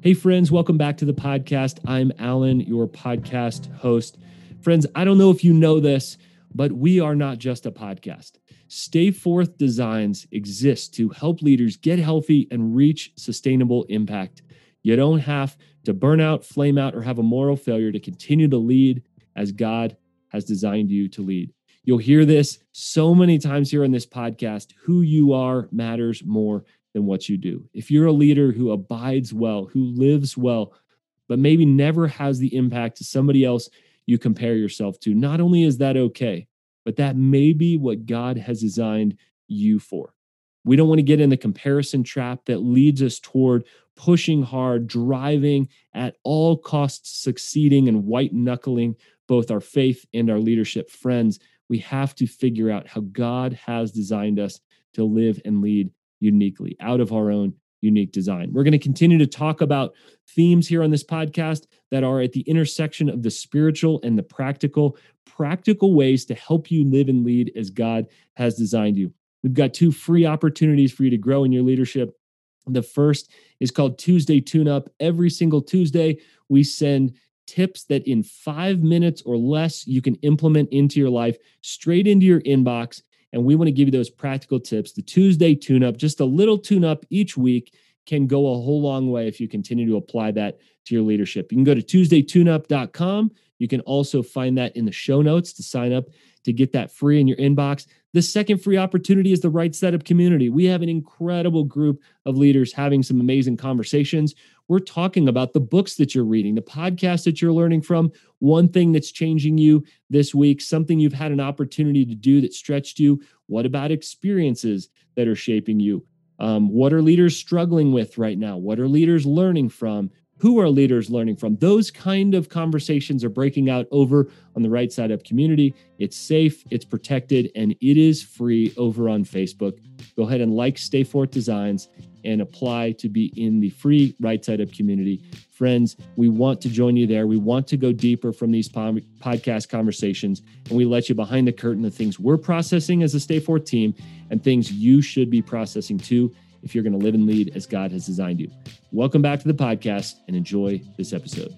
Hey, friends, welcome back to the podcast. I'm Alan, your podcast host. Friends, I don't know if you know this, but we are not just a podcast. Stay Forth Designs exists to help leaders get healthy and reach sustainable impact. You don't have to burn out, flame out, or have a moral failure to continue to lead as God has designed you to lead. You'll hear this so many times here on this podcast. Who you are matters more than what you do. If you're a leader who abides well, who lives well, but maybe never has the impact to somebody else you compare yourself to, not only is that okay, but that may be what God has designed you for. We don't want to get in the comparison trap that leads us toward pushing hard, driving at all costs, succeeding and white knuckling both our faith and our leadership. Friends, we have to figure out how God has designed us to live and lead uniquely out of our own unique design. We're going to continue to talk about themes here on this podcast that are at the intersection of the spiritual and the practical, practical ways to help you live and lead as God has designed you. We've got two free opportunities for you to grow in your leadership. The first is called Tuesday Tune Up. Every single Tuesday, we send tips that in five minutes or less you can implement into your life straight into your inbox and we want to give you those practical tips. The Tuesday tune up, just a little tune up each week, can go a whole long way if you continue to apply that to your leadership. You can go to TuesdayTuneUp.com. You can also find that in the show notes to sign up to get that free in your inbox. The second free opportunity is the Right Side Up community. We have an incredible group of leaders having some amazing conversations. We're talking about the books that you're reading, the podcasts that you're learning from, one thing that's changing you this week, something you've had an opportunity to do that stretched you. What about experiences that are shaping you? Um, what are leaders struggling with right now? What are leaders learning from? Who are leaders learning from? Those kind of conversations are breaking out over on the right side up community. It's safe it's protected and it is free over on facebook. Go ahead and like stay forth designs and apply to be in the free right side up community. Friends we want to join you there. We want to go deeper from these podcast conversations and we let you behind the curtain the things we're processing as a stay forth team and things you should be processing too if you're going to live and lead as God has designed you. Welcome back to the podcast and enjoy this episode.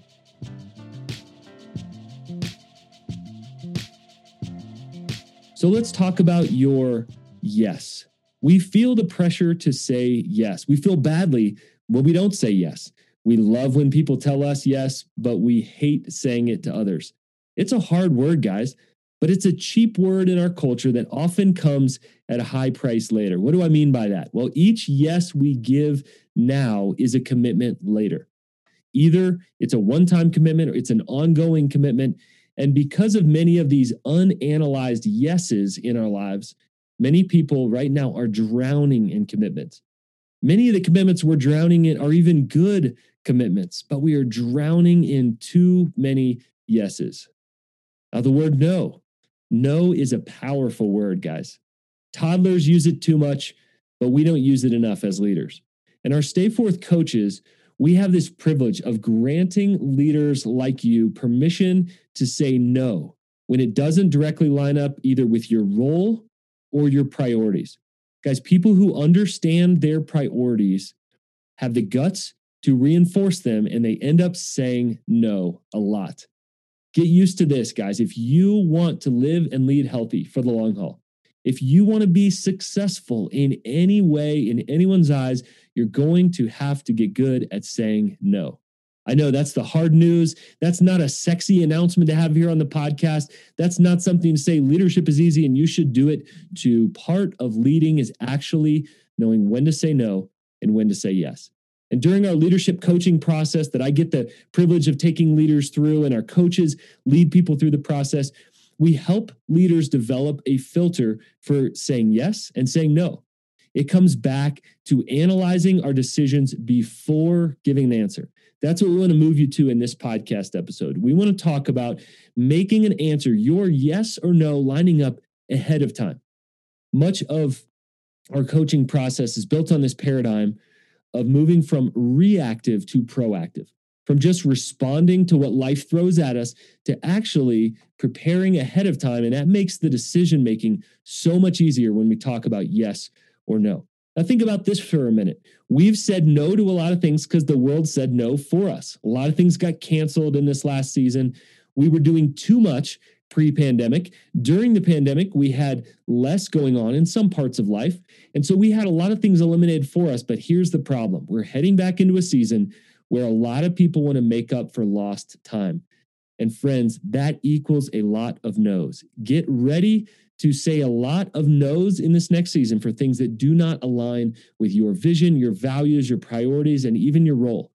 So let's talk about your yes. We feel the pressure to say yes. We feel badly when we don't say yes. We love when people tell us yes, but we hate saying it to others. It's a hard word, guys but it's a cheap word in our culture that often comes at a high price later. What do I mean by that? Well, each yes we give now is a commitment later. Either it's a one time commitment or it's an ongoing commitment. And because of many of these unanalyzed yeses in our lives, many people right now are drowning in commitments. Many of the commitments we're drowning in are even good commitments, but we are drowning in too many yeses. Now, the word no no is a powerful word, guys. Toddlers use it too much, but we don't use it enough as leaders. And our Stay Forth coaches, we have this privilege of granting leaders like you permission to say no when it doesn't directly line up either with your role or your priorities. Guys, people who understand their priorities have the guts to reinforce them and they end up saying no a lot. Get used to this, guys. If you want to live and lead healthy for the long haul, if you want to be successful in any way, in anyone's eyes, you're going to have to get good at saying no. I know that's the hard news. That's not a sexy announcement to have here on the podcast. That's not something to say leadership is easy and you should do it. To part of leading is actually knowing when to say no and when to say yes. And during our leadership coaching process that I get the privilege of taking leaders through, and our coaches lead people through the process, we help leaders develop a filter for saying yes and saying no. It comes back to analyzing our decisions before giving an answer. That's what we want to move you to in this podcast episode. We want to talk about making an answer, your yes or no, lining up ahead of time. Much of our coaching process is built on this paradigm of moving from reactive to proactive, from just responding to what life throws at us to actually preparing ahead of time. And that makes the decision making so much easier when we talk about yes or no. Now, think about this for a minute. We've said no to a lot of things because the world said no for us. A lot of things got canceled in this last season. We were doing too much pre pandemic. During the pandemic, we had less going on in some parts of life. And so we had a lot of things eliminated for us. But here's the problem we're heading back into a season where a lot of people want to make up for lost time. And friends, that equals a lot of no's. Get ready to say a lot of no's in this next season for things that do not align with your vision, your values, your priorities, and even your role.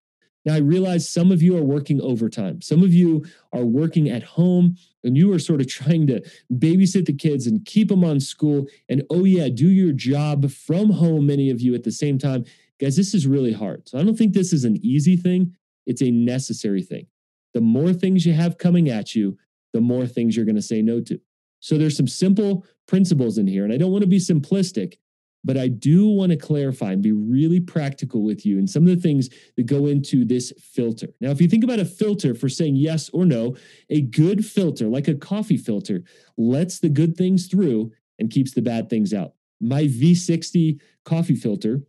Now, I realize some of you are working overtime. Some of you are working at home and you are sort of trying to babysit the kids and keep them on school. And oh, yeah, do your job from home, many of you at the same time. Guys, this is really hard. So I don't think this is an easy thing, it's a necessary thing. The more things you have coming at you, the more things you're going to say no to. So there's some simple principles in here. And I don't want to be simplistic, but I do want to clarify and be really practical with you and some of the things that go into this filter. Now, if you think about a filter for saying yes or no, a good filter, like a coffee filter, lets the good things through and keeps the bad things out. My V60 coffee filter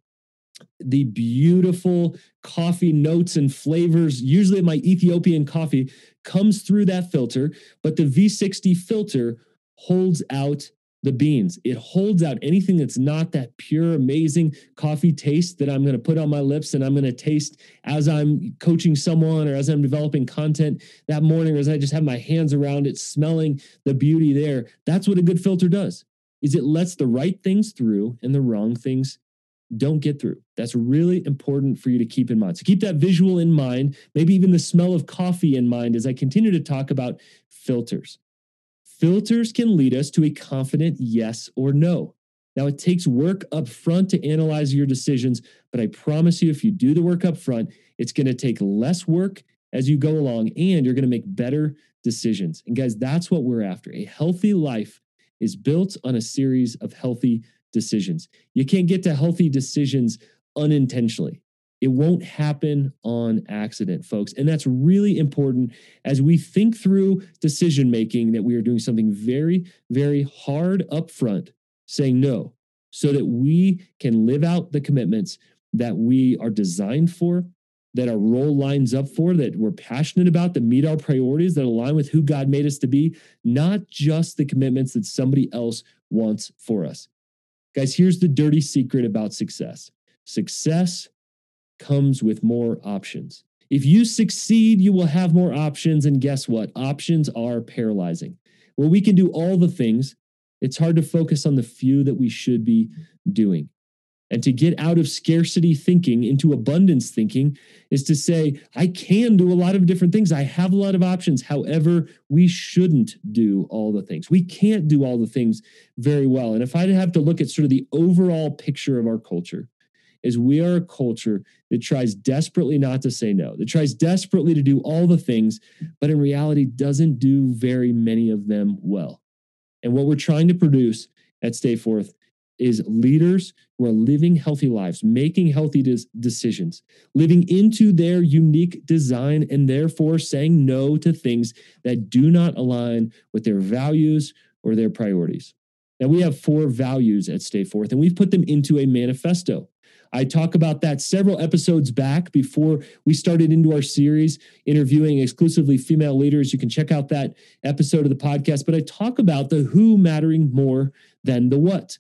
the beautiful coffee notes and flavors. Usually, my Ethiopian coffee comes through that filter, but the V60 filter holds out the beans. It holds out anything that's not that pure, amazing coffee taste that I'm going to put on my lips and I'm going to taste as I'm coaching someone or as I'm developing content that morning, or as I just have my hands around it, smelling the beauty there. That's what a good filter does. Is it lets the right things through and the wrong things don't get through. That's really important for you to keep in mind. So keep that visual in mind, maybe even the smell of coffee in mind as I continue to talk about filters. Filters can lead us to a confident yes or no. Now, it takes work up front to analyze your decisions, but I promise you, if you do the work up front, it's going to take less work as you go along and you're going to make better decisions. And guys, that's what we're after. A healthy life is built on a series of healthy decisions. You can't get to healthy decisions unintentionally. It won't happen on accident, folks. And that's really important as we think through decision making that we are doing something very, very hard up front, saying no, so that we can live out the commitments that we are designed for, that our role lines up for, that we're passionate about, that meet our priorities, that align with who God made us to be, not just the commitments that somebody else wants for us. Guys, here's the dirty secret about success success comes with more options. If you succeed, you will have more options. And guess what? Options are paralyzing. Well, we can do all the things. It's hard to focus on the few that we should be doing. And to get out of scarcity thinking into abundance thinking is to say, I can do a lot of different things. I have a lot of options. However, we shouldn't do all the things. We can't do all the things very well. And if I have to look at sort of the overall picture of our culture, is we are a culture that tries desperately not to say no, that tries desperately to do all the things, but in reality doesn't do very many of them well. And what we're trying to produce at Stay Forth is leaders who are living healthy lives, making healthy des- decisions, living into their unique design, and therefore saying no to things that do not align with their values or their priorities. Now, we have four values at Stay Forth, and we've put them into a manifesto. I talk about that several episodes back before we started into our series interviewing exclusively female leaders. You can check out that episode of the podcast, but I talk about the who mattering more than the what.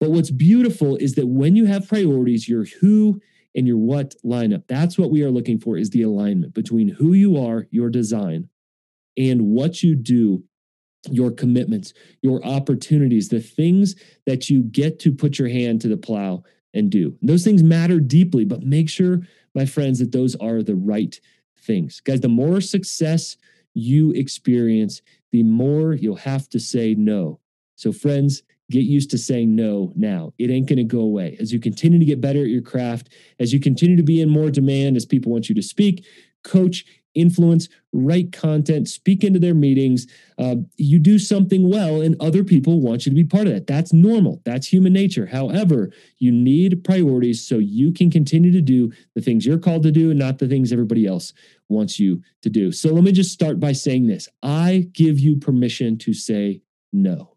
But what's beautiful is that when you have priorities, your who and your what line up. That's what we are looking for is the alignment between who you are, your design, and what you do, your commitments, your opportunities, the things that you get to put your hand to the plow and do. those things matter deeply, but make sure, my friends, that those are the right things. Guys, the more success you experience, the more you'll have to say no. So, friends, get used to saying no now. It ain't going to go away. As you continue to get better at your craft, as you continue to be in more demand, as people want you to speak, coach, influence, write content, speak into their meetings, uh, you do something well, and other people want you to be part of that. That's normal. That's human nature. However, you need priorities so you can continue to do the things you're called to do and not the things everybody else wants you to do. So let me just start by saying this I give you permission to say no.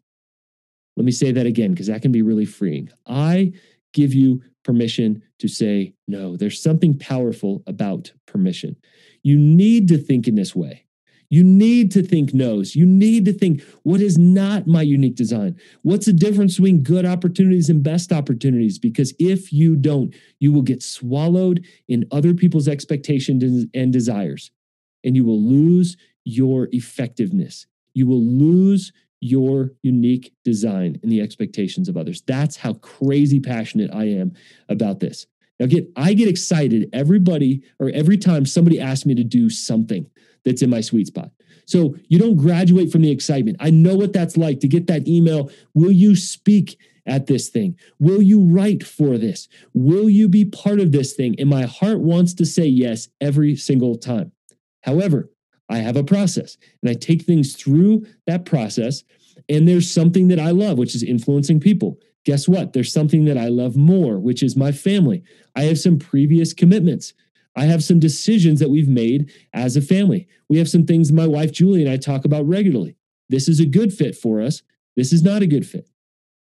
Let me say that again because that can be really freeing. I give you permission to say no. There's something powerful about permission. You need to think in this way. You need to think no's. You need to think what is not my unique design? What's the difference between good opportunities and best opportunities? Because if you don't, you will get swallowed in other people's expectations and desires, and you will lose your effectiveness. You will lose your unique design and the expectations of others. That's how crazy passionate I am about this. Now get I get excited everybody or every time somebody asks me to do something that's in my sweet spot. So you don't graduate from the excitement. I know what that's like to get that email. Will you speak at this thing? Will you write for this? Will you be part of this thing? And my heart wants to say yes every single time. However, I have a process and I take things through that process. And there's something that I love, which is influencing people. Guess what? There's something that I love more, which is my family. I have some previous commitments I have some decisions that we've made as a family. We have some things my wife Julie and I talk about regularly. This is a good fit for us. This is not a good fit.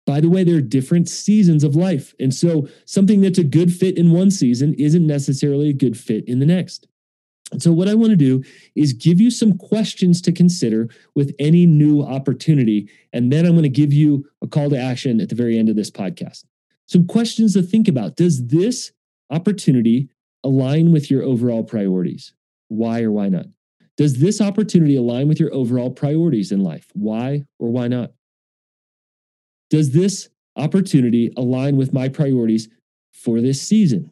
By the way, there are different seasons of life. And so something that's a good fit in one season isn't necessarily a good fit in the next. So, what I want to do is give you some questions to consider with any new opportunity. And then I'm going to give you a call to action at the very end of this podcast. Some questions to think about. Does this opportunity align with your overall priorities? Why or why not? Does this opportunity align with your overall priorities in life? Why or why not? Does this opportunity align with my priorities for this season?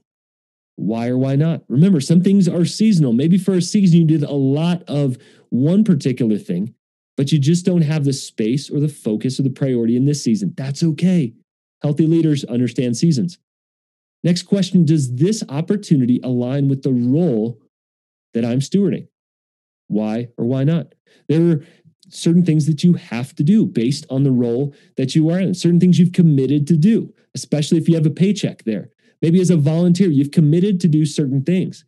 Why or why not? Remember, some things are seasonal. Maybe for a season, you did a lot of one particular thing, but you just don't have the space or the focus or the priority in this season. That's okay. Healthy leaders understand seasons. Next question Does this opportunity align with the role that I'm stewarding? Why or why not? There are certain things that you have to do based on the role that you are in, certain things you've committed to do, especially if you have a paycheck there. Maybe as a volunteer, you've committed to do certain things,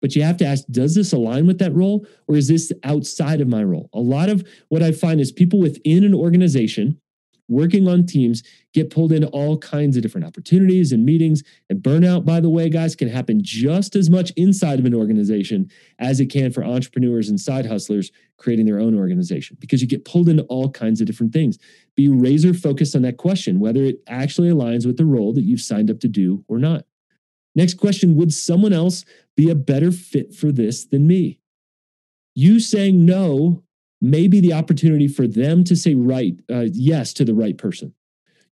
but you have to ask Does this align with that role or is this outside of my role? A lot of what I find is people within an organization working on teams get pulled into all kinds of different opportunities and meetings. And burnout, by the way, guys, can happen just as much inside of an organization as it can for entrepreneurs and side hustlers creating their own organization because you get pulled into all kinds of different things. Be razor focused on that question, whether it actually aligns with the role that you've signed up to do or not. Next question Would someone else be a better fit for this than me? You saying no may be the opportunity for them to say right uh, yes to the right person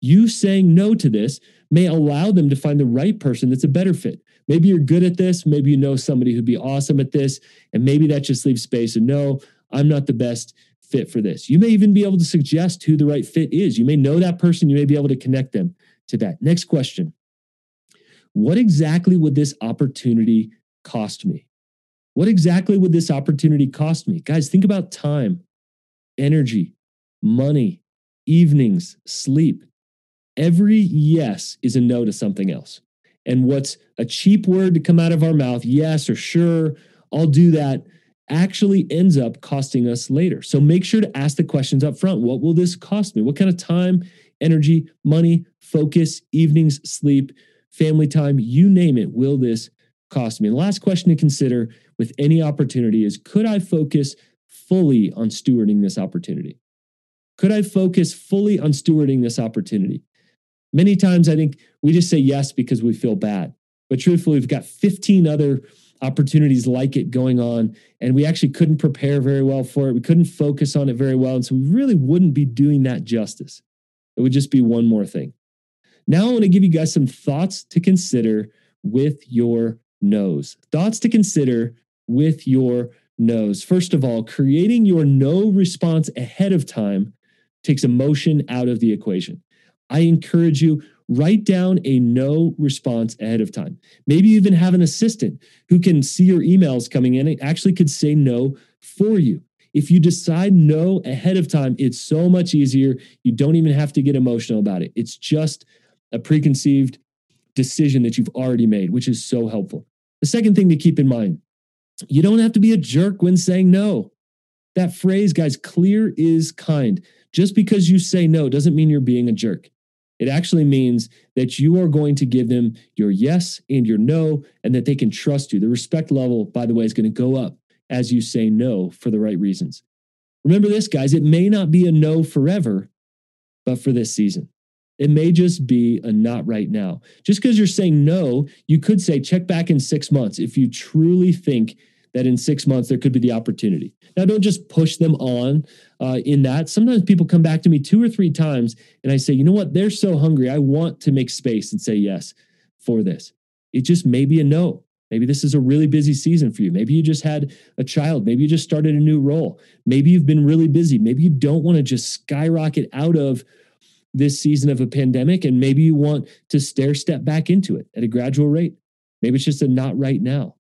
you saying no to this may allow them to find the right person that's a better fit. Maybe you're good at this. Maybe you know somebody who'd be awesome at this and maybe that just leaves space and no i'm not the best fit for this. You may even be able to suggest who the right fit is. You may know that person. You may be able to connect them to that. Next question. What exactly would this opportunity cost me? What exactly would this opportunity cost me? Guys, think about time, energy, money, evenings, sleep. Every yes is a no to something else. And what's a cheap word to come out of our mouth, yes or sure, I'll do that, actually ends up costing us later. So make sure to ask the questions up front. What will this cost me? What kind of time, energy, money, focus, evenings, sleep, family time, you name it, will this cost me? And the last question to consider with any opportunity is could I focus fully on stewarding this opportunity? Could I focus fully on stewarding this opportunity? Many times I think we just say yes because we feel bad. But truthfully, we've got 15 other opportunities like it going on, and we actually couldn't prepare very well for it. We couldn't focus on it very well. And so we really wouldn't be doing that justice. It would just be one more thing. Now I want to give you guys some thoughts to consider with your no's. Thoughts to consider with your no's. First of all, creating your no response ahead of time takes emotion out of the equation. I encourage you write down a no response ahead of time. Maybe even have an assistant who can see your emails coming in and actually could say no for you. If you decide no ahead of time, it's so much easier. You don't even have to get emotional about it. It's just a preconceived decision that you've already made, which is so helpful. The second thing to keep in mind you don't have to be a jerk when saying no. That phrase, guys, clear is kind. Just because you say no doesn't mean you're being a jerk. It actually means that you are going to give them your yes and your no, and that they can trust you. The respect level, by the way, is going to go up as you say no for the right reasons. Remember this, guys, it may not be a no forever, but for this season. It may just be a not right now. Just because you're saying no, you could say check back in six months if you truly think that in six months there could be the opportunity. Now, don't just push them on uh, in that. Sometimes people come back to me two or three times and I say, you know what? They're so hungry. I want to make space and say yes for this. It just may be a no. Maybe this is a really busy season for you. Maybe you just had a child. Maybe you just started a new role. Maybe you've been really busy. Maybe you don't want to just skyrocket out of this season of a pandemic and maybe you want to stair step back into it at a gradual rate. Maybe it's just a not right now.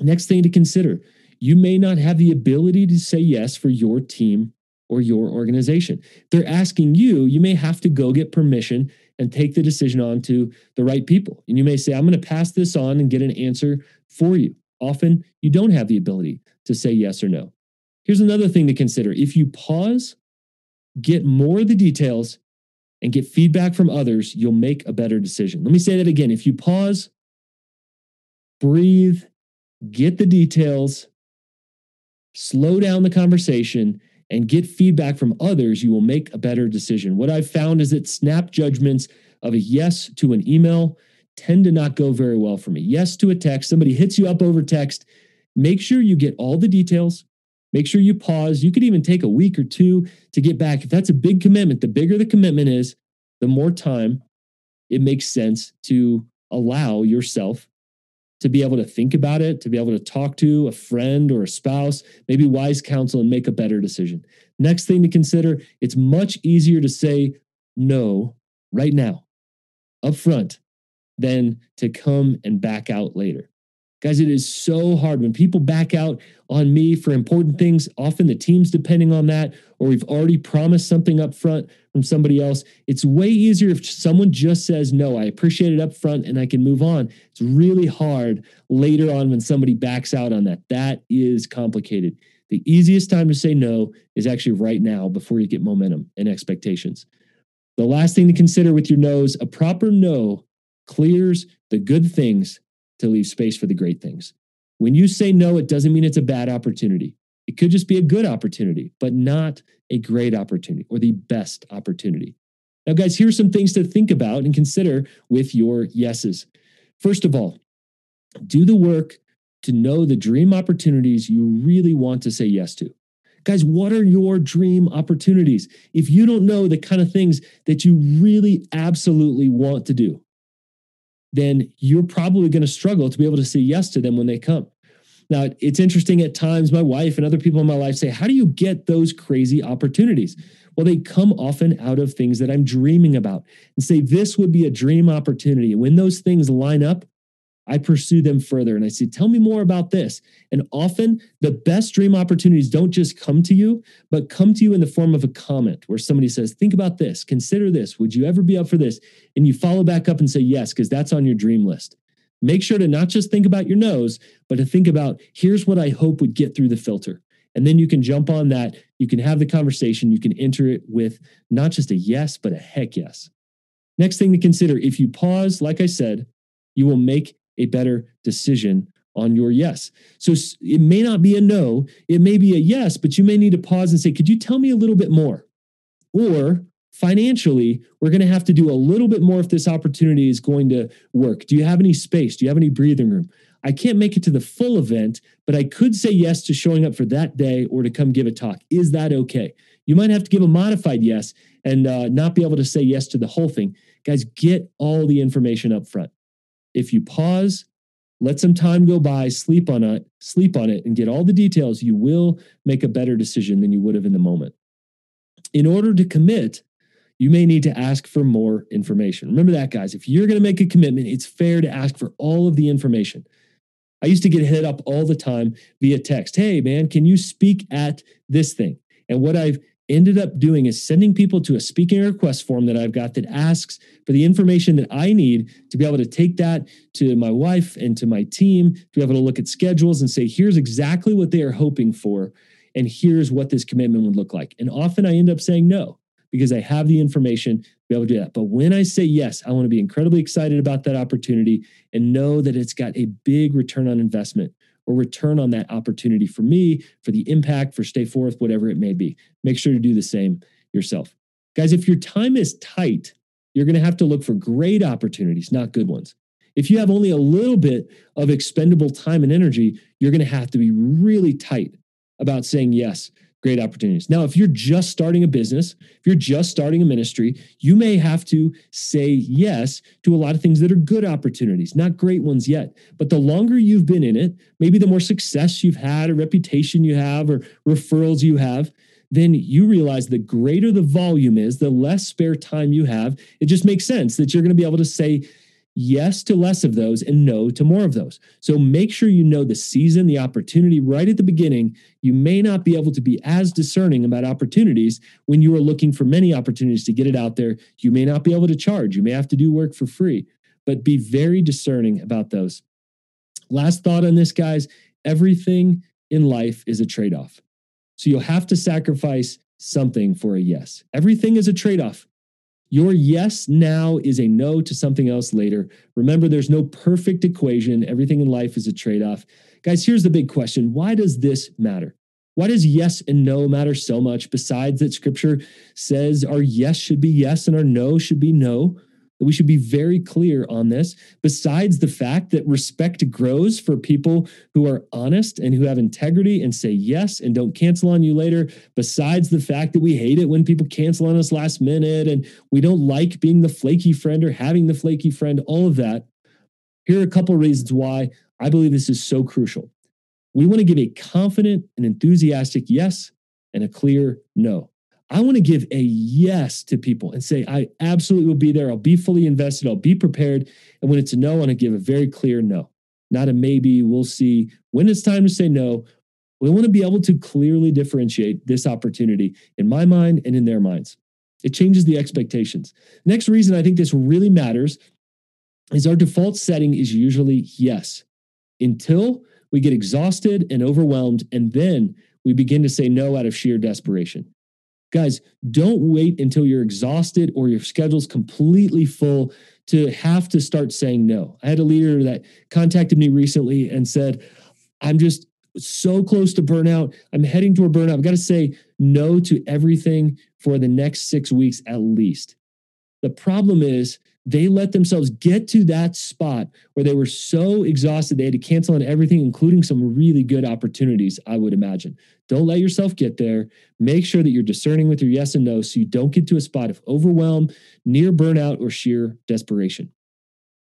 Next thing to consider you may not have the ability to say yes for your team or your organization. they're asking you, you may have to go get permission and take the decision on to the right people. And you may say, I'm going to pass this on and get an answer for you. Often you don't have the ability to say yes or no. Here's another thing to consider if you pause, get more of the details, and get feedback from others, you'll make a better decision. Let me say that again. If you pause, breathe, get the details, slow down the conversation, and get feedback from others, you will make a better decision. What I've found is that snap judgments of a yes to an email tend to not go very well for me. Yes to a text, somebody hits you up over text. Make sure you get all the details. Make sure you pause. You could even take a week or two to get back. If that's a big commitment, the bigger the commitment is, the more time it makes sense to allow yourself to be able to think about it, to be able to talk to a friend or a spouse, maybe wise counsel and make a better decision. Next thing to consider, it's much easier to say no right now, up front, than to come and back out later. Guys, it is so hard when people back out on me for important things. Often the team's depending on that, or we've already promised something up front from somebody else. It's way easier if someone just says, No, I appreciate it up front and I can move on. It's really hard later on when somebody backs out on that. That is complicated. The easiest time to say no is actually right now before you get momentum and expectations. The last thing to consider with your no's a proper no clears the good things to leave space for the great things. When you say no, it doesn't mean it's a bad opportunity. It could just be a good opportunity, but not a great opportunity or the best opportunity. Now, guys, here's some things to think about and consider with your yeses. First of all, do the work to know the dream opportunities you really want to say yes to. Guys, what are your dream opportunities? If you don't know the kind of things that you really absolutely want to do, then you're probably going to struggle to be able to say yes to them when they come. Now, it's interesting at times, my wife and other people in my life say, How do you get those crazy opportunities? Well, they come often out of things that I'm dreaming about and say, This would be a dream opportunity. When those things line up, I pursue them further and I say, Tell me more about this. And often the best dream opportunities don't just come to you, but come to you in the form of a comment where somebody says, Think about this, consider this. Would you ever be up for this? And you follow back up and say, Yes, because that's on your dream list. Make sure to not just think about your no's, but to think about here's what I hope would get through the filter. And then you can jump on that. You can have the conversation. You can enter it with not just a yes, but a heck yes. Next thing to consider if you pause, like I said, you will make a better decision on your yes. So it may not be a no, it may be a yes, but you may need to pause and say, Could you tell me a little bit more? Or financially, we're going to have to do a little bit more if this opportunity is going to work. Do you have any space? Do you have any breathing room? I can't make it to the full event, but I could say yes to showing up for that day or to come give a talk. Is that okay? You might have to give a modified yes and uh, not be able to say yes to the whole thing. Guys, get all the information up front. If you pause, let some time go by, sleep on it, sleep on it, and get all the details, you will make a better decision than you would have in the moment. In order to commit, you may need to ask for more information. Remember that, guys. If you're going to make a commitment, it's fair to ask for all of the information. I used to get hit up all the time via text. Hey, man, can you speak at this thing? And what I've ended up doing is sending people to a speaking request form that I've got that asks for the information that I need to be able to take that to my wife and to my team to be able to look at schedules and say, here's exactly what they are hoping for. And here's what this commitment would look like. And often I end up saying no because I have the information to be able to do that. But when I say yes, I want to be incredibly excited about that opportunity and know that it's got a big return on investment or return on that opportunity for me, for the impact, for Stay Forth, whatever it may be. Make sure to do the same yourself. Guys, if your time is tight, you're going to have to look for great opportunities, not good ones. If you have only a little bit of expendable time and energy, you're going to have to be really tight about saying yes great opportunities. Now, if you're just starting a business, if you're just starting a ministry, you may have to say yes to a lot of things that are good opportunities, not great ones yet. But the longer you've been in it, maybe the more success you've had, or reputation you have, or referrals you have, then you realize the greater the volume is, the less spare time you have. It just makes sense that you're going to be able to say yes to less of those and no to more of those. So make sure you know the season, the opportunity right at the beginning. You may not be able to be as discerning about opportunities when you are looking for many opportunities to get it out there. You may not be able to charge, you may have to do work for free, but be very discerning about those. Last thought on this, guys everything in life is a trade off. So you'll have to sacrifice something for a yes. Everything is a trade off. Your yes now is a no to something else later. Remember, there's no perfect equation. Everything in life is a trade off. Guys, here's the big question Why does this matter? Why does yes and no matter so much besides that scripture says our yes should be yes and our no should be no? We should be very clear on this. Besides the fact that respect grows for people who are honest and who have integrity and say yes and don't cancel on you later, besides the fact that we hate it when people cancel on us last minute and we don't like being the flaky friend or having the flaky friend, all of that, here are a couple of reasons why I believe this is so crucial. We want to give a confident and enthusiastic yes and a clear no. I want to give a yes to people and say, I absolutely will be there. I'll be fully invested. I'll be prepared. And when it's a no, I want to give a very clear no, not a maybe. We'll see. When it's time to say no, we want to be able to clearly differentiate this opportunity in my mind and in their minds. It changes the expectations. Next reason I think this really matters is our default setting is usually yes until we get exhausted and overwhelmed. And then we begin to say no out of sheer desperation. Guys, don't wait until you're exhausted or your schedule's completely full to have to start saying no. I had a leader that contacted me recently and said, I'm just so close to burnout. I'm heading toward burnout. I've got to say no to everything for the next six weeks at least. The problem is they let themselves get to that spot where they were so exhausted they had to cancel on everything, including some really good opportunities, I would imagine. Don't let yourself get there. Make sure that you're discerning with your yes and no so you don't get to a spot of overwhelm, near burnout, or sheer desperation.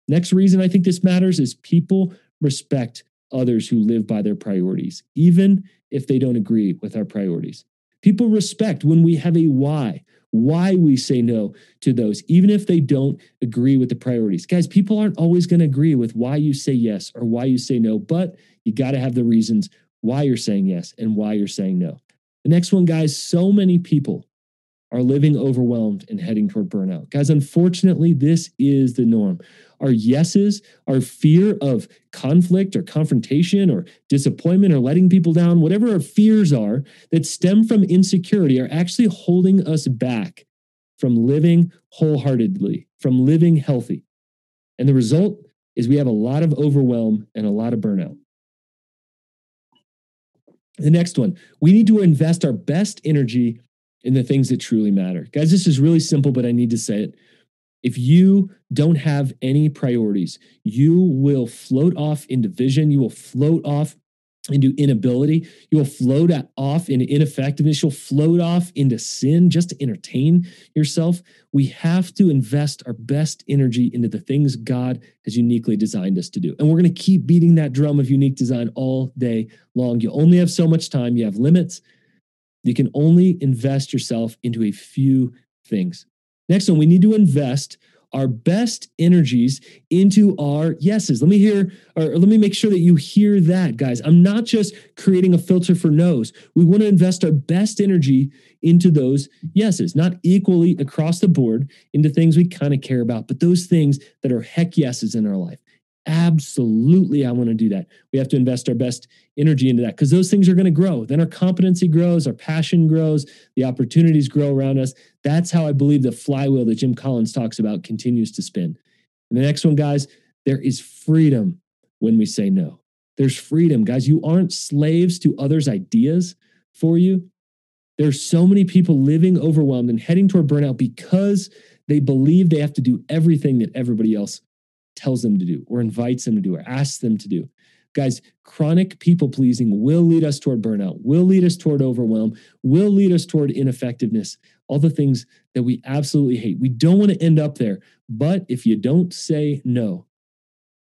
Next reason I think this matters is people respect others who live by their priorities, even if they don't agree with our priorities. People respect when we have a why, why we say no to those, even if they don't agree with the priorities. Guys, people aren't always going to agree with why you say yes or why you say no, but you got to have the reasons why you're saying yes and why you're saying no. The next one, guys, so many people are living overwhelmed and heading toward burnout. Guys, unfortunately, this is the norm. Our yeses, our fear of conflict or confrontation or disappointment or letting people down, whatever our fears are that stem from insecurity, are actually holding us back from living wholeheartedly, from living healthy. And the result is we have a lot of overwhelm and a lot of burnout. The next one, we need to invest our best energy in the things that truly matter. Guys, this is really simple, but I need to say it. If you don't have any priorities, you will float off into vision. You will float off into inability. You will float off into ineffectiveness. You'll float off into sin just to entertain yourself. We have to invest our best energy into the things God has uniquely designed us to do. And we're going to keep beating that drum of unique design all day long. You only have so much time, you have limits. You can only invest yourself into a few things. Next one, we need to invest our best energies into our yeses. Let me hear, or let me make sure that you hear that, guys. I'm not just creating a filter for no's. We want to invest our best energy into those yeses, not equally across the board into things we kind of care about, but those things that are heck yeses in our life. Absolutely, I want to do that. We have to invest our best energy into that because those things are going to grow. Then our competency grows, our passion grows, the opportunities grow around us. That's how I believe the flywheel that Jim Collins talks about continues to spin. And the next one, guys, there is freedom when we say no. There's freedom, guys. You aren't slaves to others' ideas for you. There's so many people living overwhelmed and heading toward burnout because they believe they have to do everything that everybody else tells them to do or invites them to do or asks them to do. Guys, chronic people pleasing will lead us toward burnout, will lead us toward overwhelm, will lead us toward ineffectiveness, all the things that we absolutely hate. We don't want to end up there. But if you don't say no,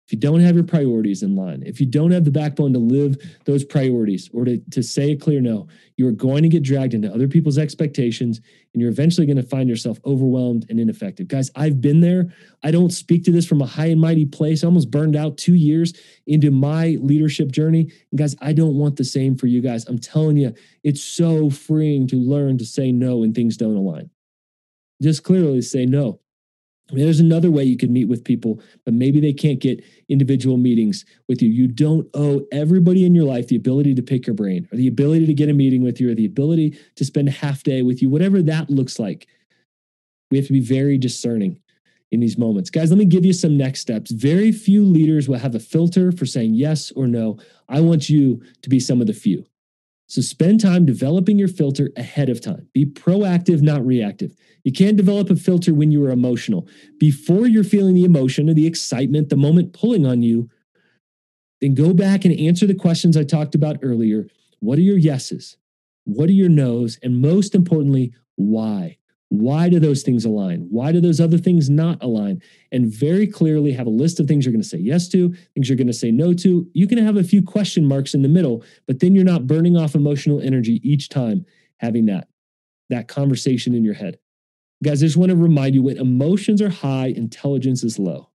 if you don't have your priorities in line, if you don't have the backbone to live those priorities or to, to say a clear no, you are going to get dragged into other people's expectations and you're eventually going to find yourself overwhelmed and ineffective. Guys, I've been there. I don't speak to this from a high and mighty place. I almost burned out two years into my leadership journey. And guys, I don't want the same for you guys. I'm telling you, it's so freeing to learn to say no when things don't align. Just clearly say no. There's another way you could meet with people, but maybe they can't get individual meetings with you. You don't owe everybody in your life the ability to pick your brain or the ability to get a meeting with you or the ability to spend a half day with you, whatever that looks like. We have to be very discerning in these moments. Guys, let me give you some next steps. Very few leaders will have a filter for saying yes or no. I want you to be some of the few. So spend time developing your filter ahead of time. Be proactive, not reactive. You can't develop a filter when you are emotional. Before you're feeling the emotion or the excitement, the moment pulling on you, then go back and answer the questions I talked about earlier. What are your yeses? What are your nos? And most importantly, why? Why do those things align? Why do those other things not align? And very clearly have a list of things you're going to say yes to, things you're going to say no to. You can have a few question marks in the middle, but then you're not burning off emotional energy each time having that that conversation in your head. Guys, I just want to remind you when emotions are high, intelligence is low.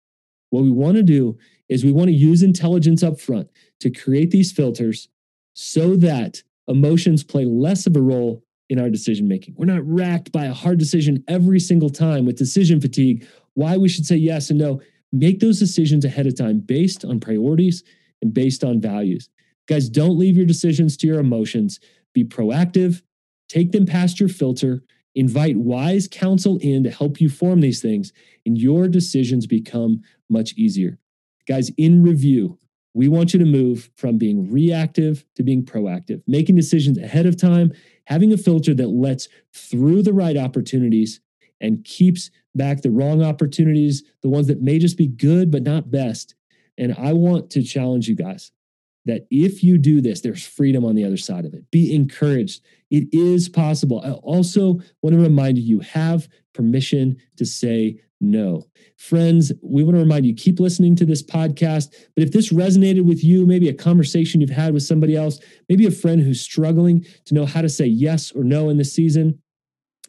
What we want to do is we want to use intelligence up front to create these filters so that emotions play less of a role in our decision making. We're not racked by a hard decision every single time with decision fatigue, why we should say yes and no. Make those decisions ahead of time based on priorities and based on values. Guys, don't leave your decisions to your emotions. Be proactive, take them past your filter, invite wise counsel in to help you form these things, and your decisions become much easier. Guys, in review, we want you to move from being reactive to being proactive, making decisions ahead of time, having a filter that lets through the right opportunities and keeps back the wrong opportunities, the ones that may just be good but not best. And I want to challenge you guys that if you do this, there's freedom on the other side of it. Be encouraged. It is possible. I also want to remind you you have permission to say no. Friends, we want to remind you keep listening to this podcast. But if this resonated with you, maybe a conversation you've had with somebody else, maybe a friend who's struggling to know how to say yes or no in this season,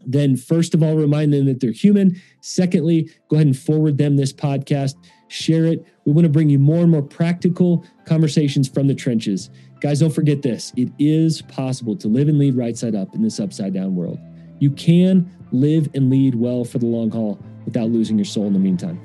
then first of all, remind them that they're human. Secondly, go ahead and forward them this podcast, share it. We want to bring you more and more practical conversations from the trenches. Guys, don't forget this it is possible to live and lead right side up in this upside down world. You can live and lead well for the long haul without losing your soul in the meantime.